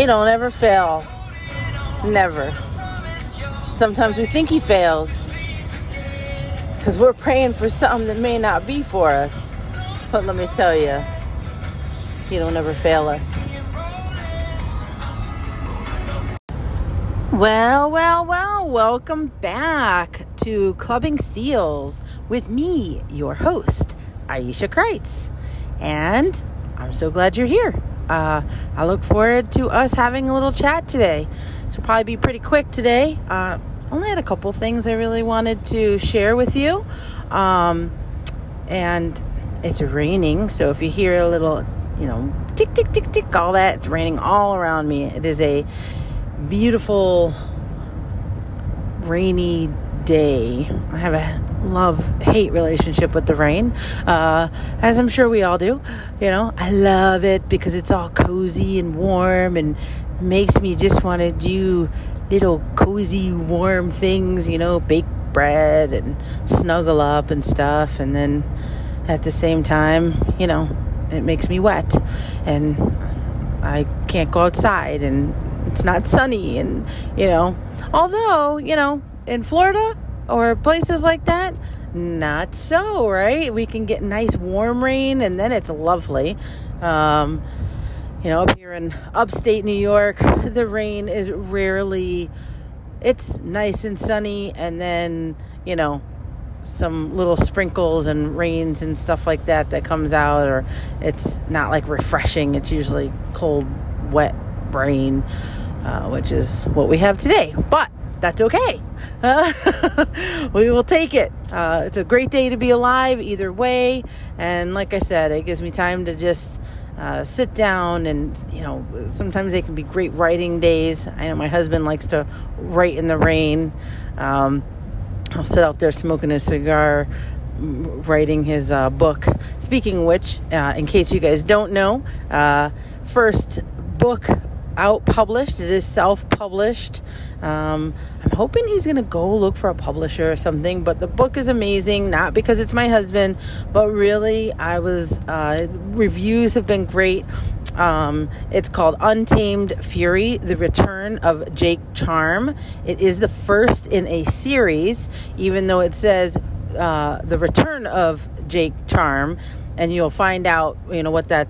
He don't ever fail. Never. Sometimes we think he fails because we're praying for something that may not be for us. But let me tell you, he don't ever fail us. Well, well, well, welcome back to Clubbing Seals with me, your host, Aisha Kreutz. And I'm so glad you're here. Uh, I look forward to us having a little chat today. Should probably be pretty quick today. Uh, only had a couple things I really wanted to share with you. Um, and it's raining, so if you hear a little, you know, tick, tick, tick, tick, all that, it's raining all around me. It is a beautiful, rainy day. I have a love hate relationship with the rain, uh, as I'm sure we all do. You know, I love it because it's all cozy and warm and makes me just want to do little cozy, warm things, you know, bake bread and snuggle up and stuff. And then at the same time, you know, it makes me wet and I can't go outside and it's not sunny. And, you know, although, you know, in Florida or places like that, not so, right? We can get nice warm rain and then it's lovely. Um, you know, up here in upstate New York, the rain is rarely, it's nice and sunny, and then, you know, some little sprinkles and rains and stuff like that that comes out, or it's not like refreshing. It's usually cold, wet rain, uh, which is what we have today. But that's okay. Uh, we will take it. Uh, it's a great day to be alive either way. And like I said, it gives me time to just uh, sit down and you know sometimes they can be great writing days i know my husband likes to write in the rain um, i'll sit out there smoking a cigar writing his uh, book speaking of which uh, in case you guys don't know uh, first book out published. It is self published. Um, I'm hoping he's to go look for a publisher or something. But the book is amazing, not because it's my husband, but really, I was, uh, reviews have been great. Um, it's called Untamed Fury The Return of Jake Charm. It is the first in a series, even though it says uh, The Return of Jake Charm. And you'll find out, you know, what that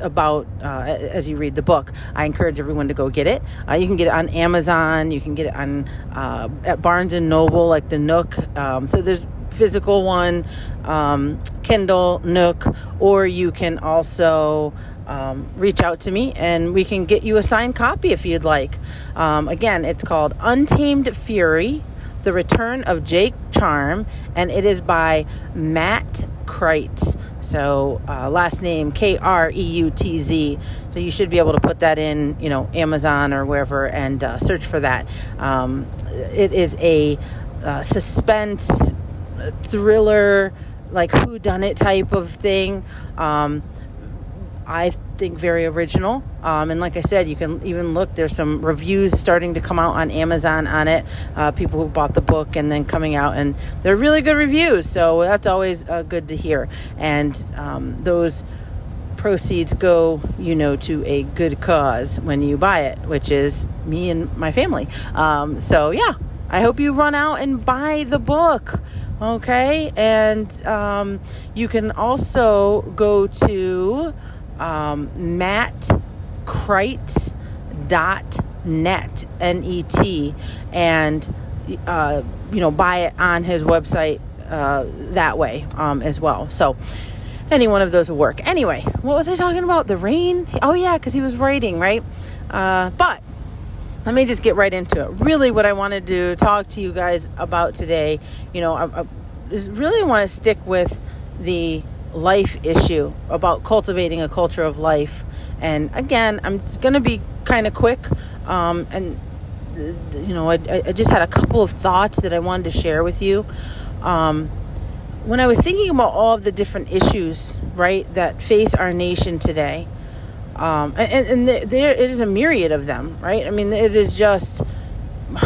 about uh, as you read the book. I encourage everyone to go get it. Uh, you can get it on Amazon. You can get it on uh, at Barnes and Noble, like the Nook. Um, so there's physical one, um, Kindle, Nook, or you can also. Um, reach out to me and we can get you a signed copy if you'd like. Um, again, it's called Untamed Fury The Return of Jake Charm, and it is by Matt Kreutz. So uh, last name K R E U T Z. So you should be able to put that in, you know, Amazon or wherever and uh, search for that. Um, it is a uh, suspense thriller, like who done it type of thing. Um, I think very original. Um, and like I said, you can even look. There's some reviews starting to come out on Amazon on it. Uh, people who bought the book and then coming out, and they're really good reviews. So that's always uh, good to hear. And um, those proceeds go, you know, to a good cause when you buy it, which is me and my family. Um, so yeah, I hope you run out and buy the book okay and um, you can also go to um, Matt Kreutz dot net N E T and uh, you know buy it on his website uh, that way um, as well. So any one of those will work. Anyway, what was I talking about? The rain? Oh yeah, because he was writing right. Uh, but let me just get right into it. Really, what I wanted to talk to you guys about today, you know, I, I really want to stick with the life issue about cultivating a culture of life. And again, I'm going to be kind of quick. Um, and, you know, I, I, just had a couple of thoughts that I wanted to share with you. Um, when I was thinking about all of the different issues, right, that face our nation today, um, and, and there, there it is a myriad of them, right? I mean, it is just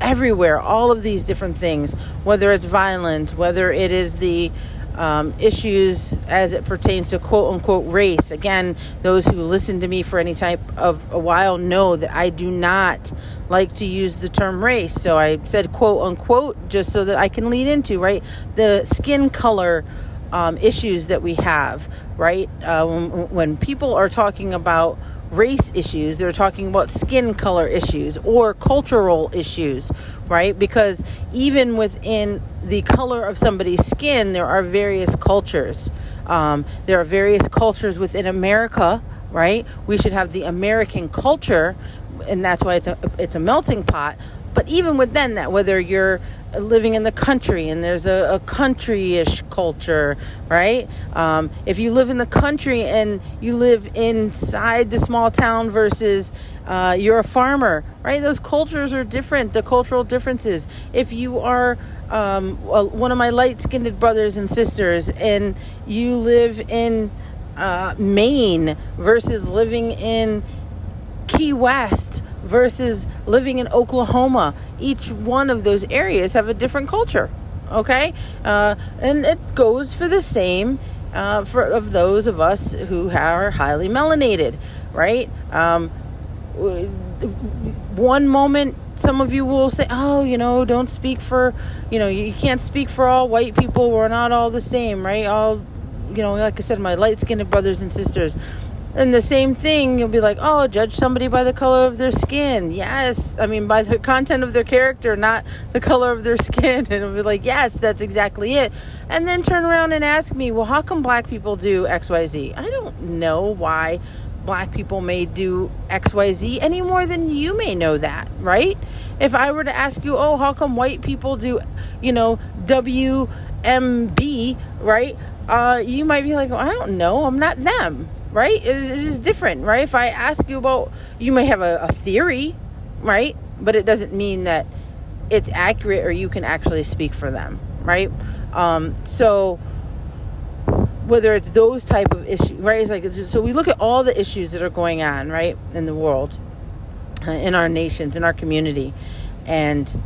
everywhere, all of these different things, whether it's violence, whether it is the um, issues as it pertains to quote unquote race. Again, those who listen to me for any type of a while know that I do not like to use the term race. So I said quote unquote just so that I can lead into, right? The skin color um, issues that we have, right? Uh, when, when people are talking about race issues, they're talking about skin color issues or cultural issues, right? Because even within the color of somebody's skin, there are various cultures. Um, there are various cultures within America, right? We should have the American culture, and that's why it's a, it's a melting pot. But even within that, whether you're living in the country and there's a, a country-ish culture right? Um, if you live in the country and you live inside the small town versus uh, you're a farmer right? Those cultures are different the cultural differences. If you are um, one of my light-skinned brothers and sisters and you live in uh, maine versus living in key west versus living in Oklahoma. Each one of those areas have a different culture. Okay, uh, and it goes for the same uh, for of those of us who are highly melanated, right? Um, one moment some of you will say, "Oh, you know, don't speak for, you know, you can't speak for all white people. We're not all the same, right? All, you know, like I said, my light-skinned brothers and sisters. And the same thing, you'll be like, oh, judge somebody by the color of their skin. Yes. I mean, by the content of their character, not the color of their skin. And it'll be like, yes, that's exactly it. And then turn around and ask me, well, how come black people do XYZ? I don't know why black people may do XYZ any more than you may know that, right? If I were to ask you, oh, how come white people do, you know, WMB, right? Uh, you might be like, well, I don't know. I'm not them right? It is different, right? If I ask you about, you may have a, a theory, right? But it doesn't mean that it's accurate or you can actually speak for them, right? Um, so whether it's those type of issues, right? It's like so we look at all the issues that are going on, right, in the world, uh, in our nations, in our community, and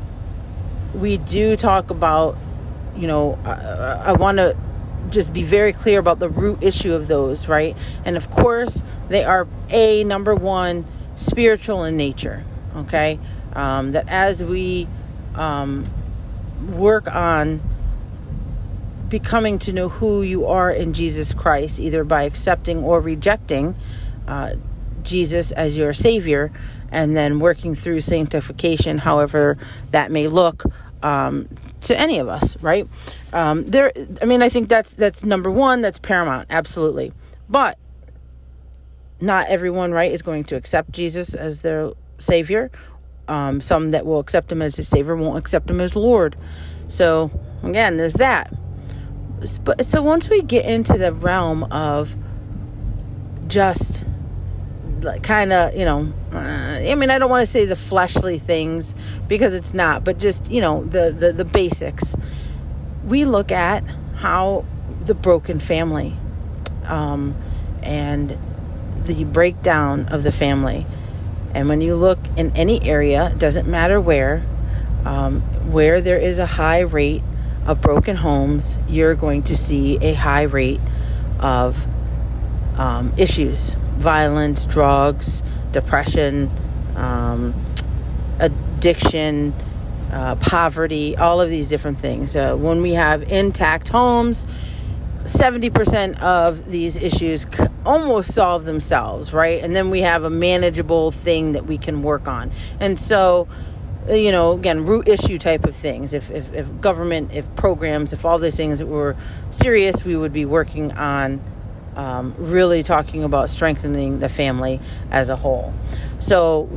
we do talk about, you know, I, I want to just be very clear about the root issue of those, right? And of course, they are a number one spiritual in nature, okay? Um, that as we um, work on becoming to know who you are in Jesus Christ, either by accepting or rejecting uh, Jesus as your Savior, and then working through sanctification, however that may look, um, to any of us, right? Um, there, I mean, I think that's that's number one. That's paramount, absolutely. But not everyone, right, is going to accept Jesus as their savior. Um, some that will accept him as his savior won't accept him as Lord. So again, there's that. But so once we get into the realm of just like kind of you know uh, i mean i don't want to say the fleshly things because it's not but just you know the, the the basics we look at how the broken family um, and the breakdown of the family. And when you look in any area doesn't matter where um, where there is a high rate of broken homes you're going to see a high rate of um, issues. Violence, drugs, depression, um, addiction, uh, poverty, all of these different things. Uh, when we have intact homes, 70% of these issues almost solve themselves, right? And then we have a manageable thing that we can work on. And so, you know, again, root issue type of things. If, if, if government, if programs, if all these things were serious, we would be working on um, really talking about strengthening the family as a whole. So,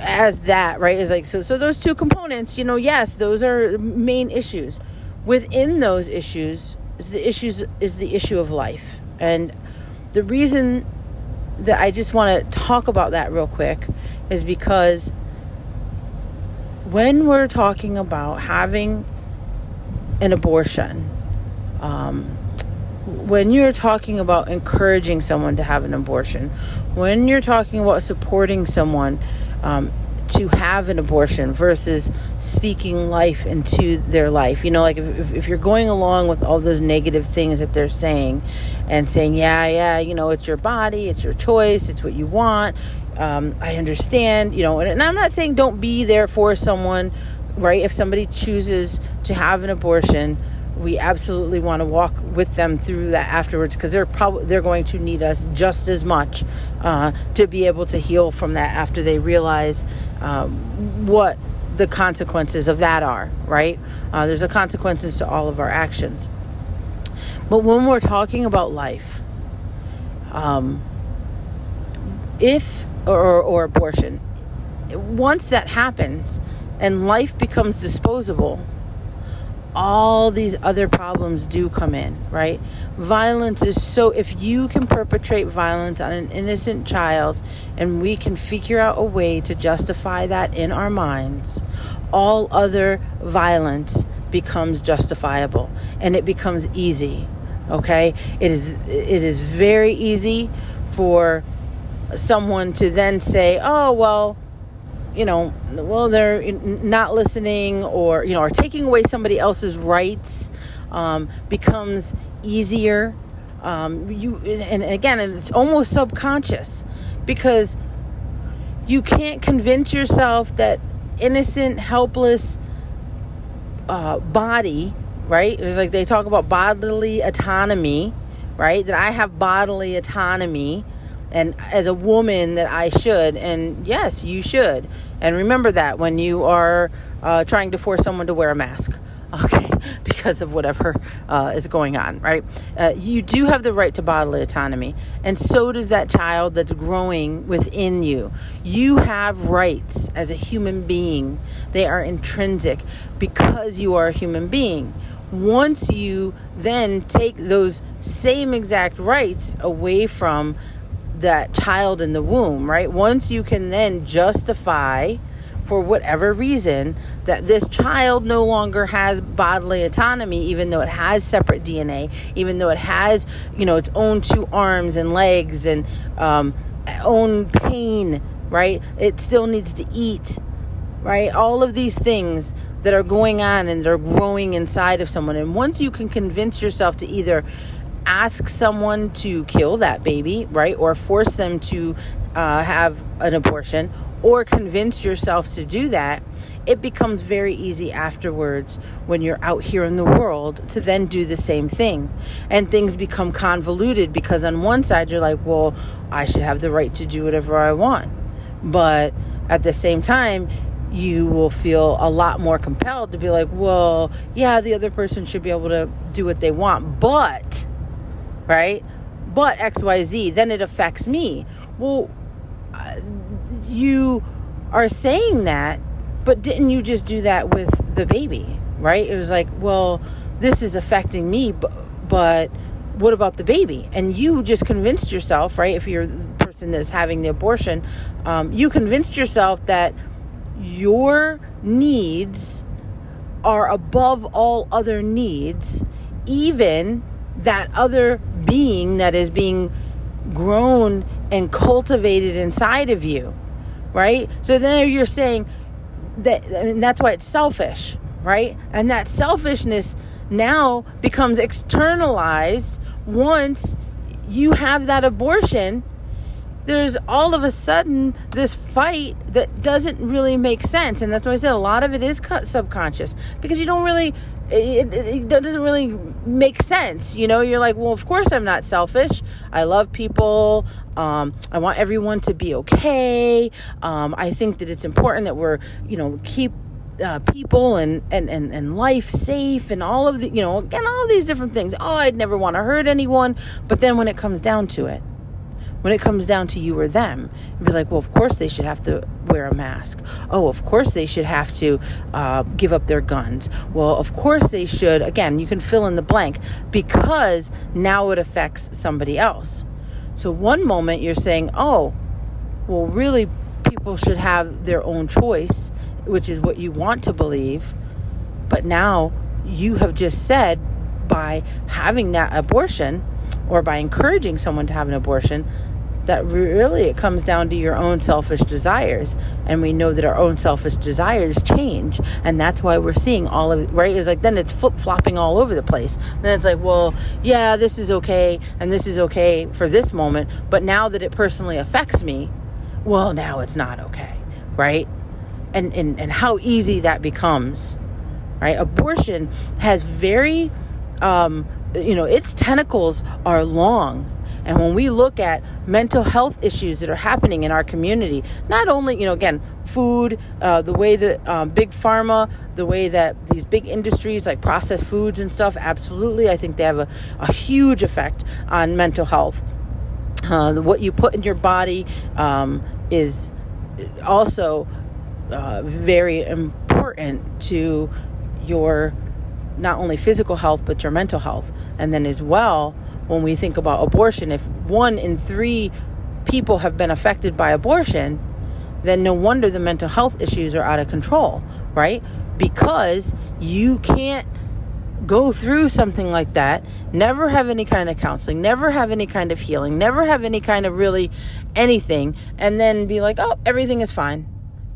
as that right is like so. So those two components, you know, yes, those are main issues. Within those issues, is the issues is the issue of life, and the reason that I just want to talk about that real quick is because when we're talking about having an abortion. Um, when you're talking about encouraging someone to have an abortion, when you're talking about supporting someone um, to have an abortion versus speaking life into their life. You know, like if, if, you're going along with all those negative things that they're saying and saying, yeah, yeah, you know, it's your body, it's your choice, it's what you want. Um, I understand, you know, and, and I'm not saying don't be there for someone, right? If somebody chooses to have an abortion, we absolutely want to walk with them through that afterwards because they're probably they're going to need us just as much uh, to be able to heal from that after they realize um, what the consequences of that are right? Uh, there's a consequences to all of our actions. But when we're talking about life um, if or, or abortion once that happens and life becomes disposable all these other problems do come in, right? Violence is so, if you can perpetrate violence on an innocent child and we can figure out a way to justify that in our minds, all other violence becomes justifiable and it becomes easy, okay? It is, it is very easy for someone to then say, oh, well, you know, well, they're not listening or, you know, are taking away somebody else's rights um, becomes easier. Um, you and, and again, it's almost subconscious because you can't convince yourself that innocent, helpless uh, body, right? It's like they talk about bodily autonomy, right? That I have bodily autonomy and as a woman that I should. And yes, you should. And remember that when you are uh, trying to force someone to wear a mask. Okay, because of whatever uh, is going on, right? Uh, you do have the right to bodily autonomy, and so does that child that's growing within you. You have rights as a human being, they are intrinsic because you are a human being once you then take those same exact rights away from that child in the womb, right? Once you can then justify for whatever reason that this child no longer has bodily autonomy even though it has separate dna even though it has you know its own two arms and legs and um, own pain right? It still needs to eat right? All of these things that are going on and they're growing inside of someone. And once you can convince yourself to either ask someone to kill that baby, right? Or force them to uh, have an abortion or convince yourself to do that, it becomes very easy afterwards when you're out here in the world to then do the same thing. And things become convoluted because on one side you're like, well, I should have the right to do whatever I want. But at the same time, you will feel a lot more compelled to be like, well, yeah, the other person should be able to do what they want. But right? But XYZ, then it affects me. Well, uh, you are saying that, but didn't you just do that with the baby, right? It was like, well, this is affecting me, but, what about the baby? And you just convinced yourself, right? If you're the person that's having the abortion, um, you convinced yourself that your needs are above all other needs, even that other being that is being grown and cultivated inside of you, right? So then you're saying that, and that's why it's selfish, right? And that selfishness now becomes externalized once you have that abortion. There's all of a sudden this fight that doesn't really make sense. And that's why I said a lot of it is subconscious because you don't really it, it, it, doesn't really make sense. You know, you're like, well, of course I'm not selfish. I love people. Um, I want everyone to be okay. Um, I think that it's important that we're, you know, keep uh, people and, and, and, and life safe and all of the, you know, again, all these different things. Oh, I'd never want to hurt anyone. But then when it comes down to it, when it comes down to you or them, and be like, well, of course they should have to wear a mask. Oh, of course they should have to uh, give up their guns. Well, of course they should. Again, you can fill in the blank because now it affects somebody else. So one moment you're saying, oh, well, really, people should have their own choice, which is what you want to believe. But now you have just said by having that abortion or by encouraging someone to have an abortion that really it comes down to your own selfish desires. And we know that our own selfish desires change and that's why we're seeing all of it right? It's like then it's flip-flopping all over the place. Then it's like well yeah this is okay and this is okay for this moment but now that it personally affects me well now it's not okay right? And and, and how easy that becomes right? Abortion has very um, you know its tentacles are long and when we look at mental health issues that are happening in our community, not only, you know, again, food, uh, the way that um, big pharma, the way that these big industries like processed foods and stuff, absolutely, I think they have a, a huge effect on mental health. Uh, what you put in your body um, is also uh, very important to your not only physical health but your mental health and then as well when we think about abortion. If one in three people have been affected by abortion, then no wonder the mental health issues are out of control, right? Because you can't go through something like that, never have any kind of counseling, never have any kind of healing, never have any kind of really anything, and then be like, oh, everything is fine.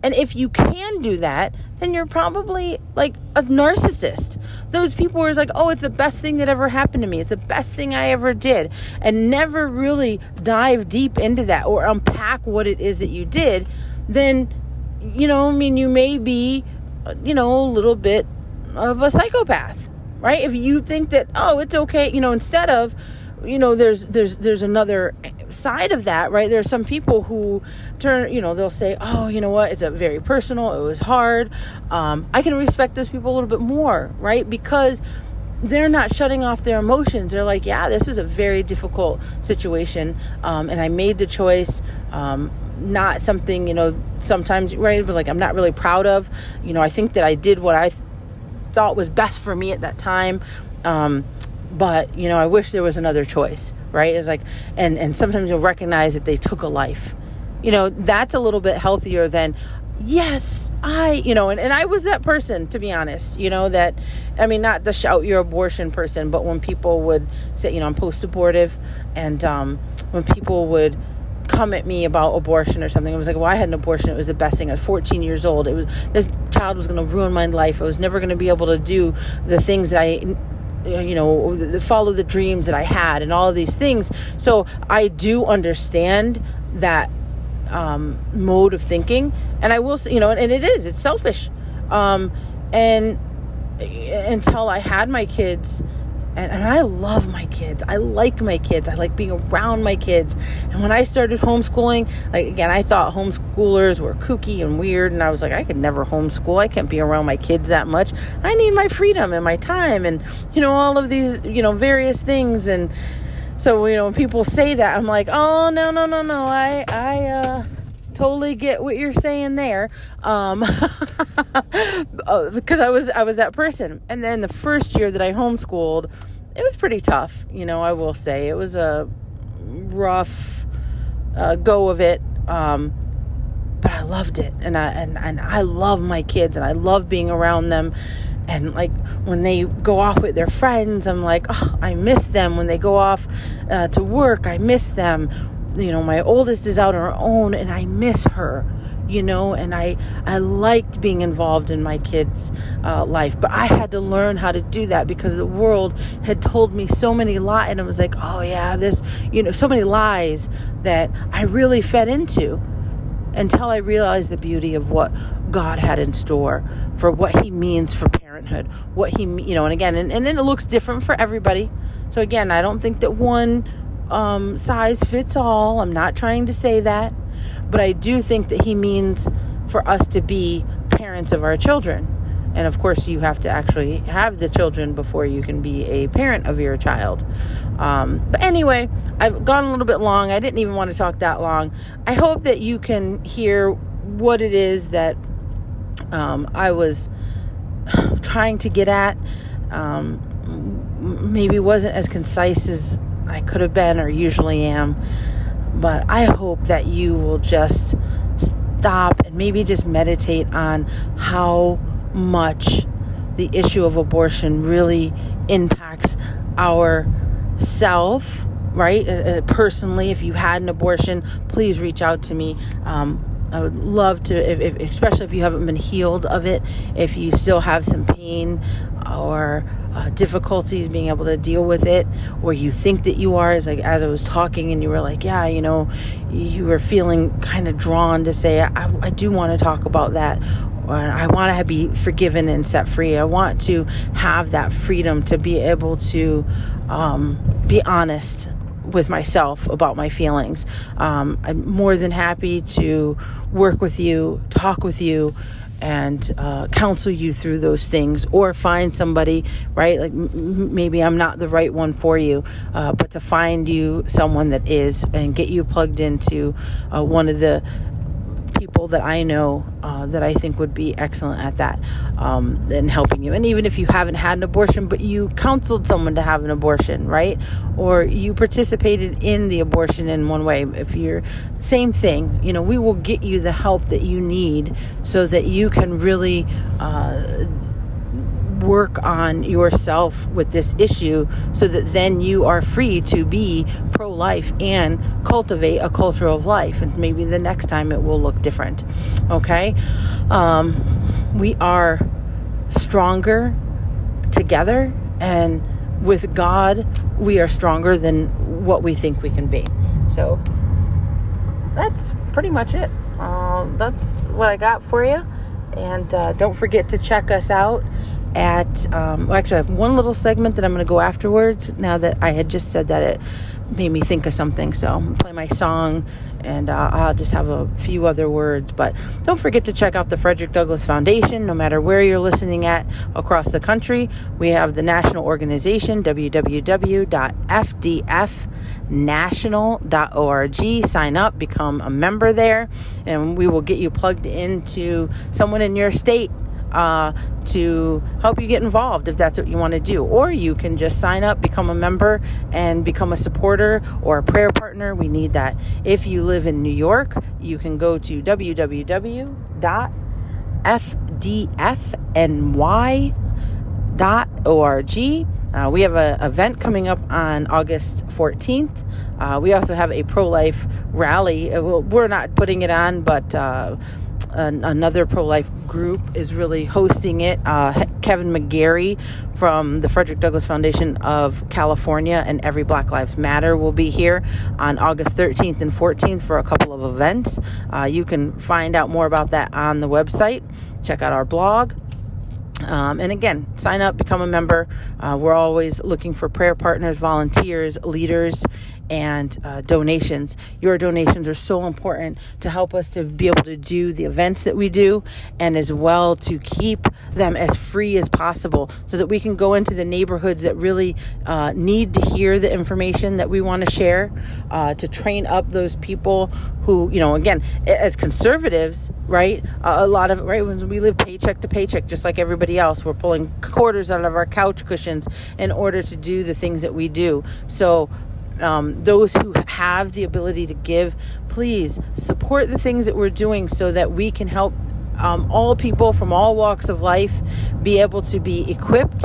And if you can do that, then you're probably like a narcissist. Those people are like, oh, it's the best thing that ever happened to me. It's the best thing I ever did. And never really dive deep into that or unpack what it is that you did, then, you know, I mean, you may be, you know, a little bit of a psychopath, right? If you think that, oh, it's okay, you know, instead of, you know there's there's there's another side of that right there's some people who turn you know they'll say oh you know what? It's a very personal it was hard um, i can respect those people a little bit more right because they're not shutting off their emotions. They're like yeah this is a very difficult situation um, and i made the choice um, not something you know sometimes right but like i'm not really proud of you know i think that i did what i th- thought was best for me at that time um, but you know i wish there was another choice right it's like and and sometimes you'll recognize that they took a life you know that's a little bit healthier than yes i you know and, and i was that person to be honest you know that i mean not the shout your abortion person but when people would say you know i'm post abortive and um, when people would come at me about abortion or something. I was like, well, I had an abortion. It was the best thing. I was 14 years old. It was this child was going to ruin my life. I was never going to be able to do the things that I you know, follow the dreams that I had and all of these things. So I do understand that um, mode of thinking. And I will say, you know, and it is, it's selfish. Um, and until I had my kids, and, and I love my kids. I like my kids. I like being around my kids. And when I started homeschooling, like again, I thought homeschoolers were kooky and weird. And I was like, I could never homeschool. I can't be around my kids that much. I need my freedom and my time and, you know, all of these, you know, various things. And so, you know, when people say that, I'm like, oh, no, no, no, no. I, I, uh, totally get what you're saying there um, uh, because i was i was that person. And then the first year that i homeschooled it was pretty tough you know i will say. It was a rough uh, go of it um, but i loved it. And i and, and i love my kids and i love being around them. And like when they go off with their friends i'm like oh i miss them. When they go off uh, to work i miss them you know my oldest is out on her own and i miss her you know and i i liked being involved in my kids uh, life but i had to learn how to do that because the world had told me so many lies and i was like oh yeah this you know so many lies that i really fed into until i realized the beauty of what god had in store for what he means for parenthood what he you know and again and, and then it looks different for everybody. So again i don't think that one um, size fits all. I'm not trying to say that. But I do think that he means for us to be parents of our children. And of course, you have to actually have the children before you can be a parent of your child. Um, but anyway, I've gone a little bit long. I didn't even want to talk that long. I hope that you can hear what it is that um, I was trying to get at. Um, maybe wasn't as concise as I could have been or usually am. But I hope that you will just stop and maybe just meditate on how much the issue of abortion really impacts our self right? Uh, uh, personally, if you had an abortion, please reach out to me. Um, I would love to, if, if, especially if you haven't been healed of it, if you still have some pain or uh, difficulties being able to deal with it, or you think that you are, as like as I was talking, and you were like, yeah, you know, you were feeling kind of drawn to say, I, I do want to talk about that, or I want to be forgiven and set free. I want to have that freedom to be able to um, be honest with myself about my feelings. Um, I'm more than happy to work with you, talk with you, and uh, counsel you through those things or find somebody right like m- maybe i'm not the right one for you uh, but to find you someone that is and get you plugged into uh, one of the people that I know uh, that I think would be excellent at that um, and helping you. And even if you haven't had an abortion, but you counseled someone to have an abortion, right? Or you participated in the abortion in one way, if you're same thing, you know, we will get you the help that you need so that you can really. Uh, work on yourself with this issue so that then you are free to be pro life and cultivate a culture of life. And maybe the next time it will look different. Okay? Um, we are stronger together, and with God, we are stronger than what we think we can be. So that's pretty much it. Um, that's what I got for you. And uh, don't forget to check us out at um, well, actually I have one little segment that I'm going to go afterwards now that I had just said that it made me think of something. So I'm play my song and uh, I'll just have a few other words. But don't forget to check out the Frederick Douglass Foundation no matter where you're listening at across the country. We have the national organization www.fdfnational.org sign up become a member there and we will get you plugged into someone in your state uh, to help you get involved if that's what you want to do. Or you can just sign up, become a member, and become a supporter or a prayer partner. We need that. If you live in New York, you can go to www.fdfny.org. Uh, we have an event coming up on August 14th. Uh, we also have a pro life rally. Uh, we're not putting it on, but uh, another pro life group is really hosting it. Uh, Kevin McGary from the Frederick Douglass Foundation of California and Every Black Lives Matter will be here on August 13th and 14th for a couple of events. Uh, you can find out more about that on the website. Check out our blog. Um, and again, sign up, become a member. Uh, we're always looking for prayer partners, volunteers, leaders, and uh, donations. Your donations are so important to help us to be able to do the events that we do and as well to keep them as free as possible so that we can go into the neighborhoods that really uh, need to hear the information that we want to share uh, to train up those people who, you know, again, as conservatives, right? a lot of, right, when we live paycheck to paycheck, just like everybody else, we're pulling quarters out of our couch cushions in order to do the things that we do. So, um, those who have the ability to give, please support the things that we're doing so that we can help um, all people from all walks of life be able to be equipped,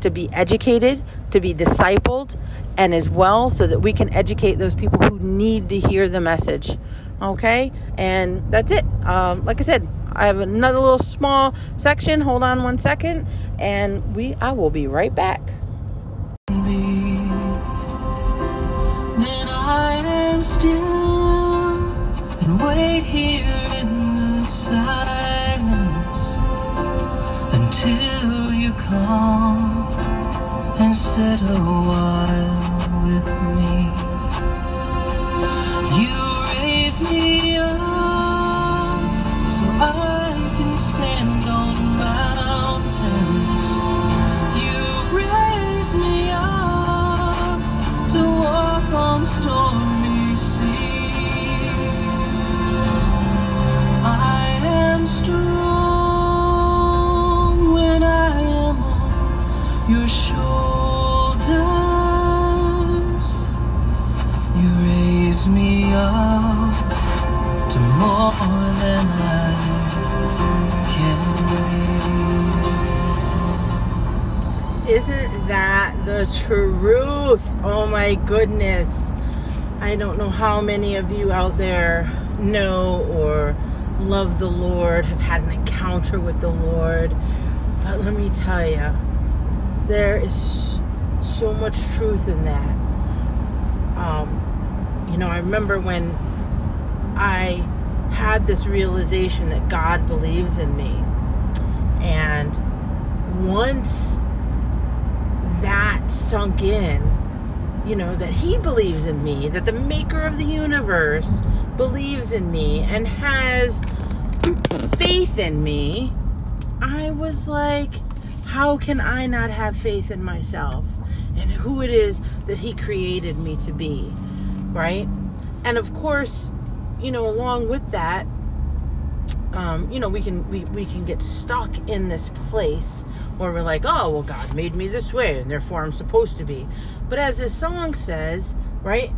to be educated, to be discipled, and as well so that we can educate those people who need to hear the message. Okay, and that's it. Um, like I said, I have another little small section. Hold on one second, and we I will be right back. Stand still and wait here in the silence until you come and sit a while with me. You raise me up so I Isn't that the truth? Oh my goodness. I don't know how many of you out there know or love the Lord, have had an encounter with the Lord, but let me tell you, there is so much truth in that. Um, you know, I remember when I had this realization that God believes in me. And once that sunk in, you know, that he believes in me, that the maker of the universe believes in me and has faith in me, I was like, how can I not have faith in myself and who it is that he created me to be, right? And of course, you know, along with that, um, you know, we can we, we can get stuck in this place where we're like, oh, well, God made me this way, and therefore I'm supposed to be. But as this song says, right,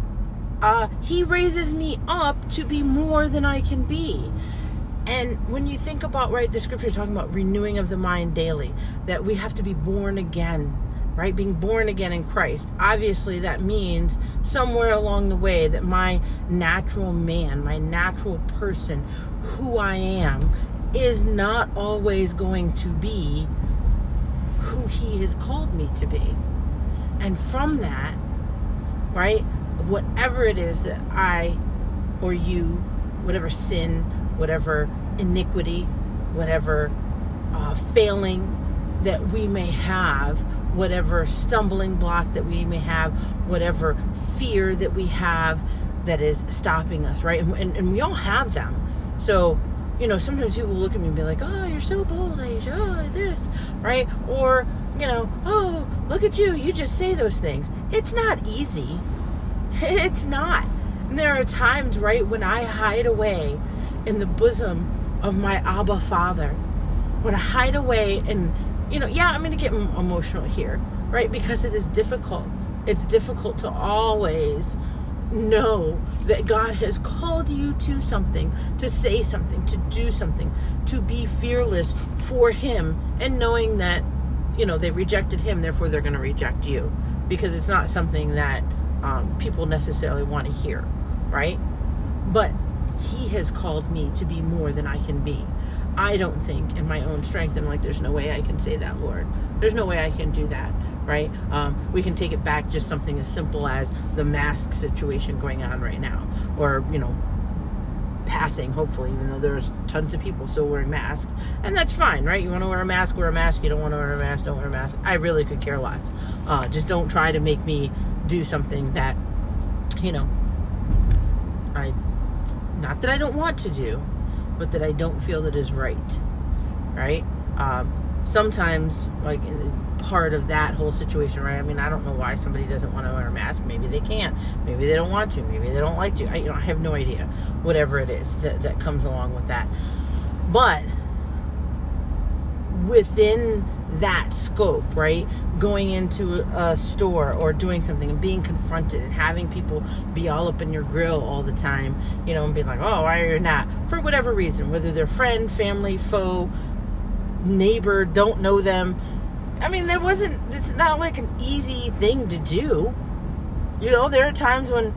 uh, He raises me up to be more than I can be. And when you think about, right, the scripture talking about renewing of the mind daily, that we have to be born again, right? Being born again in Christ. Obviously, that means somewhere along the way that my natural man, my natural person, who I am, is not always going to be who He has called me to be. And from that, right, whatever it is that I or you, whatever sin, whatever iniquity, whatever uh, failing that we may have, whatever stumbling block that we may have, whatever fear that we have that is stopping us, right? And, and, and we all have them. So, you know, sometimes people look at me and be like, oh, you're so bullish, oh, this, right? Or, you know, oh, look at you, you just say those things. It's not easy. It's not. And there are times, right, when I hide away in the bosom of my Abba Father, when I hide away and, you know, yeah, I'm going to get emotional here, right? Because it is difficult. It's difficult to always know that God has called you to something, to say something, to do something, to be fearless for Him, and knowing that you know they rejected him therefore they're going to reject you because it's not something that um, people necessarily want to hear right but he has called me to be more than i can be i don't think in my own strength i'm like there's no way i can say that lord there's no way i can do that right um, we can take it back just something as simple as the mask situation going on right now or you know passing, hopefully, even though there's tons of people still wearing masks. And that's fine, right? You want to wear a mask, wear a mask. You don't want to wear a mask, don't wear a mask. I really could care less. Uh, just don't try to make me do something that, you know, I, not that I don't want to do, but that I don't feel that is right, right? Um, sometimes, like, part of that whole situation, right? I mean, I don't know why somebody doesn't want to wear a mask. Maybe they can't. Maybe they don't want to. Maybe they don't like to. I, you know, I have no idea. Whatever it is that, that comes along with that. But within that scope, right? Going into a store or doing something and being confronted and having people be all up in your grill all the time, you know, and be like, oh, why are you not? For whatever reason, whether they're friend, family, foe, neighbor, don't know them, I mean, there wasn't, it's not like an easy thing to do. You know, there are times when,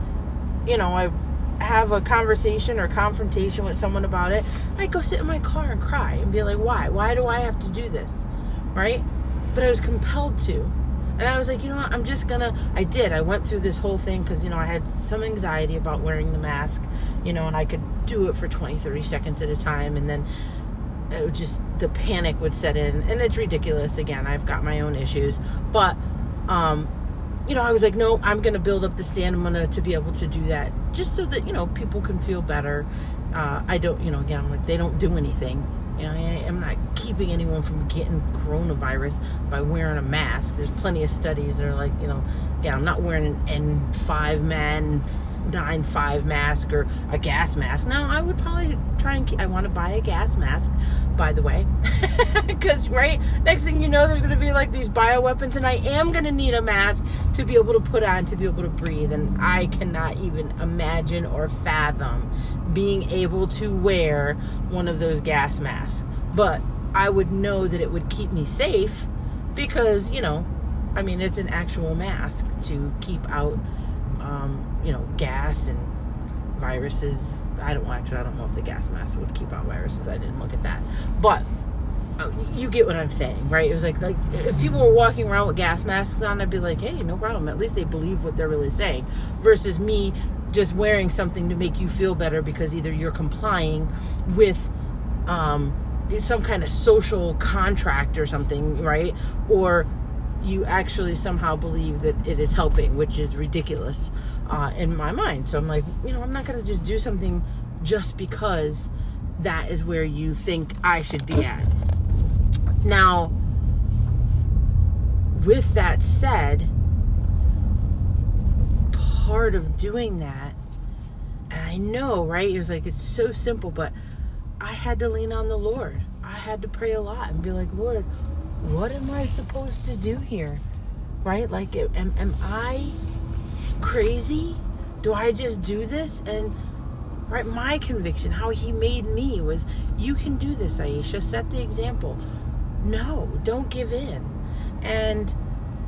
you know, I have a conversation or confrontation with someone about it. I go sit in my car and cry and be like, why? Why do I have to do this? Right? But I was compelled to. And I was like, you know what? I'm just gonna. I did. I went through this whole thing because, you know, I had some anxiety about wearing the mask, you know, and I could do it for 20, 30 seconds at a time. And then it would just the panic would set in and it's ridiculous again i've got my own issues but um you know i was like no i'm gonna build up the stamina I'm going to to be able to do that just so that you know people can feel better. Uh, i don't you know again i'm like they don't do anything. You know, I am not keeping anyone from getting coronavirus by wearing a mask. There's plenty of studies that are like, you know, yeah, I'm not wearing an N5 man nine five mask or a gas mask. No, I would probably try and. Keep, I want to buy a gas mask, by the way, because right next thing you know, there's going to be like these bioweapons, and I am going to need a mask to be able to put on to be able to breathe, and I cannot even imagine or fathom being able to wear one of those gas masks. But I would know that it would keep me safe because you know I mean, it's an actual mask to keep out, um, you know, gas and viruses. I don't actually. I don't know if the gas mask would keep out viruses. I didn't look at that, but uh, you get what I'm saying, right? It was like like if people were walking around with gas masks on, I'd be like, hey, no problem. At least they believe what they're really saying. Versus me just wearing something to make you feel better because either you're complying with um, some kind of social contract or something, right? Or you actually somehow believe that it is helping, which is ridiculous uh, in my mind. So I'm like, you know, I'm not going to just do something just because that is where you think I should be at. Now, with that said, part of doing that, and I know, right? It was like, it's so simple, but I had to lean on the Lord. I had to pray a lot and be like, Lord, what am I supposed to do here? Right? Like, am, am I crazy? Do I just do this? And, right, my conviction, how he made me was, you can do this, Aisha. Set the example. No, don't give in. And,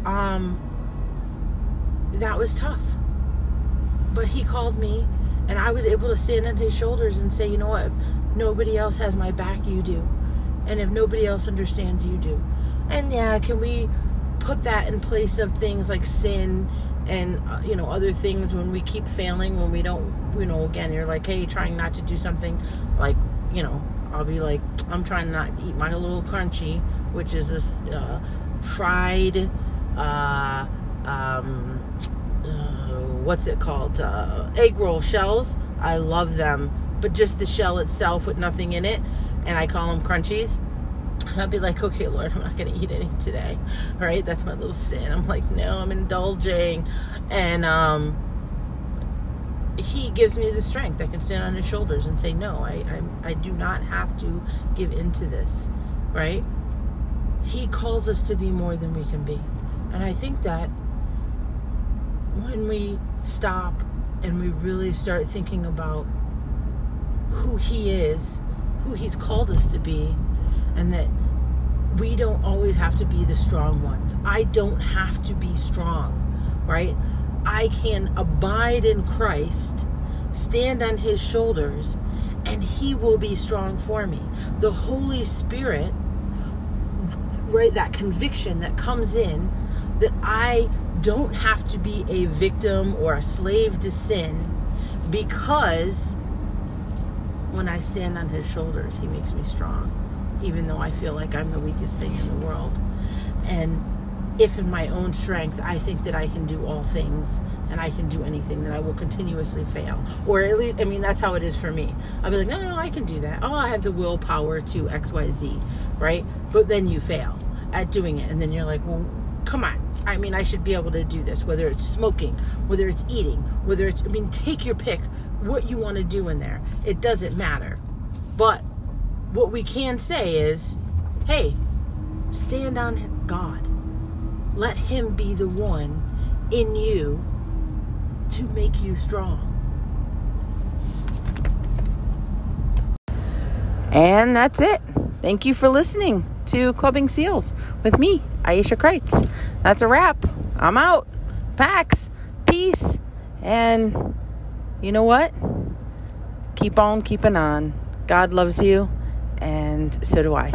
um, that was tough. But he called me, and I was able to stand on his shoulders and say, you know what? If nobody else has my back, you do. And if nobody else understands, you do. And yeah, can we put that in place of things like sin and uh, you know other things when we keep failing when we don't you know again you're like hey trying not to do something like you know I'll be like I'm trying not to eat my little crunchy which is this uh, fried uh, um, uh, what's it called uh, egg roll shells. I love them but just the shell itself with nothing in it and I call them crunchies I'd be like, okay, Lord, I'm not going to eat any today. Right? That's my little sin. I'm like, no, I'm indulging. And um, he gives me the strength. I can stand on his shoulders and say, no, I, I, I do not have to give into this. Right? He calls us to be more than we can be. And I think that when we stop and we really start thinking about who he is, who he's called us to be, and that we don't always have to be the strong ones. I don't have to be strong, right? I can abide in Christ, stand on his shoulders, and he will be strong for me. The Holy Spirit, right, that conviction that comes in that I don't have to be a victim or a slave to sin because when I stand on his shoulders, he makes me strong even though I feel like I'm the weakest thing in the world. And if in my own strength I think that I can do all things and I can do anything, then I will continuously fail. Or at least, I mean, that's how it is for me. I'll be like, no, no, I can do that. Oh, I have the willpower to XYZ, right? But then you fail at doing it. And then you're like, well, come on. I mean, I should be able to do this, whether it's smoking, whether it's eating, whether it's, I mean, take your pick what you want to do in there. It doesn't matter. But what we can say is, hey, stand on God. Let Him be the one in you to make you strong. And that's it. Thank you for listening to Clubbing Seals with me, Aisha Kreutz. That's a wrap. I'm out. Pax. Peace. And you know what? Keep on keeping on. God loves you and so do I.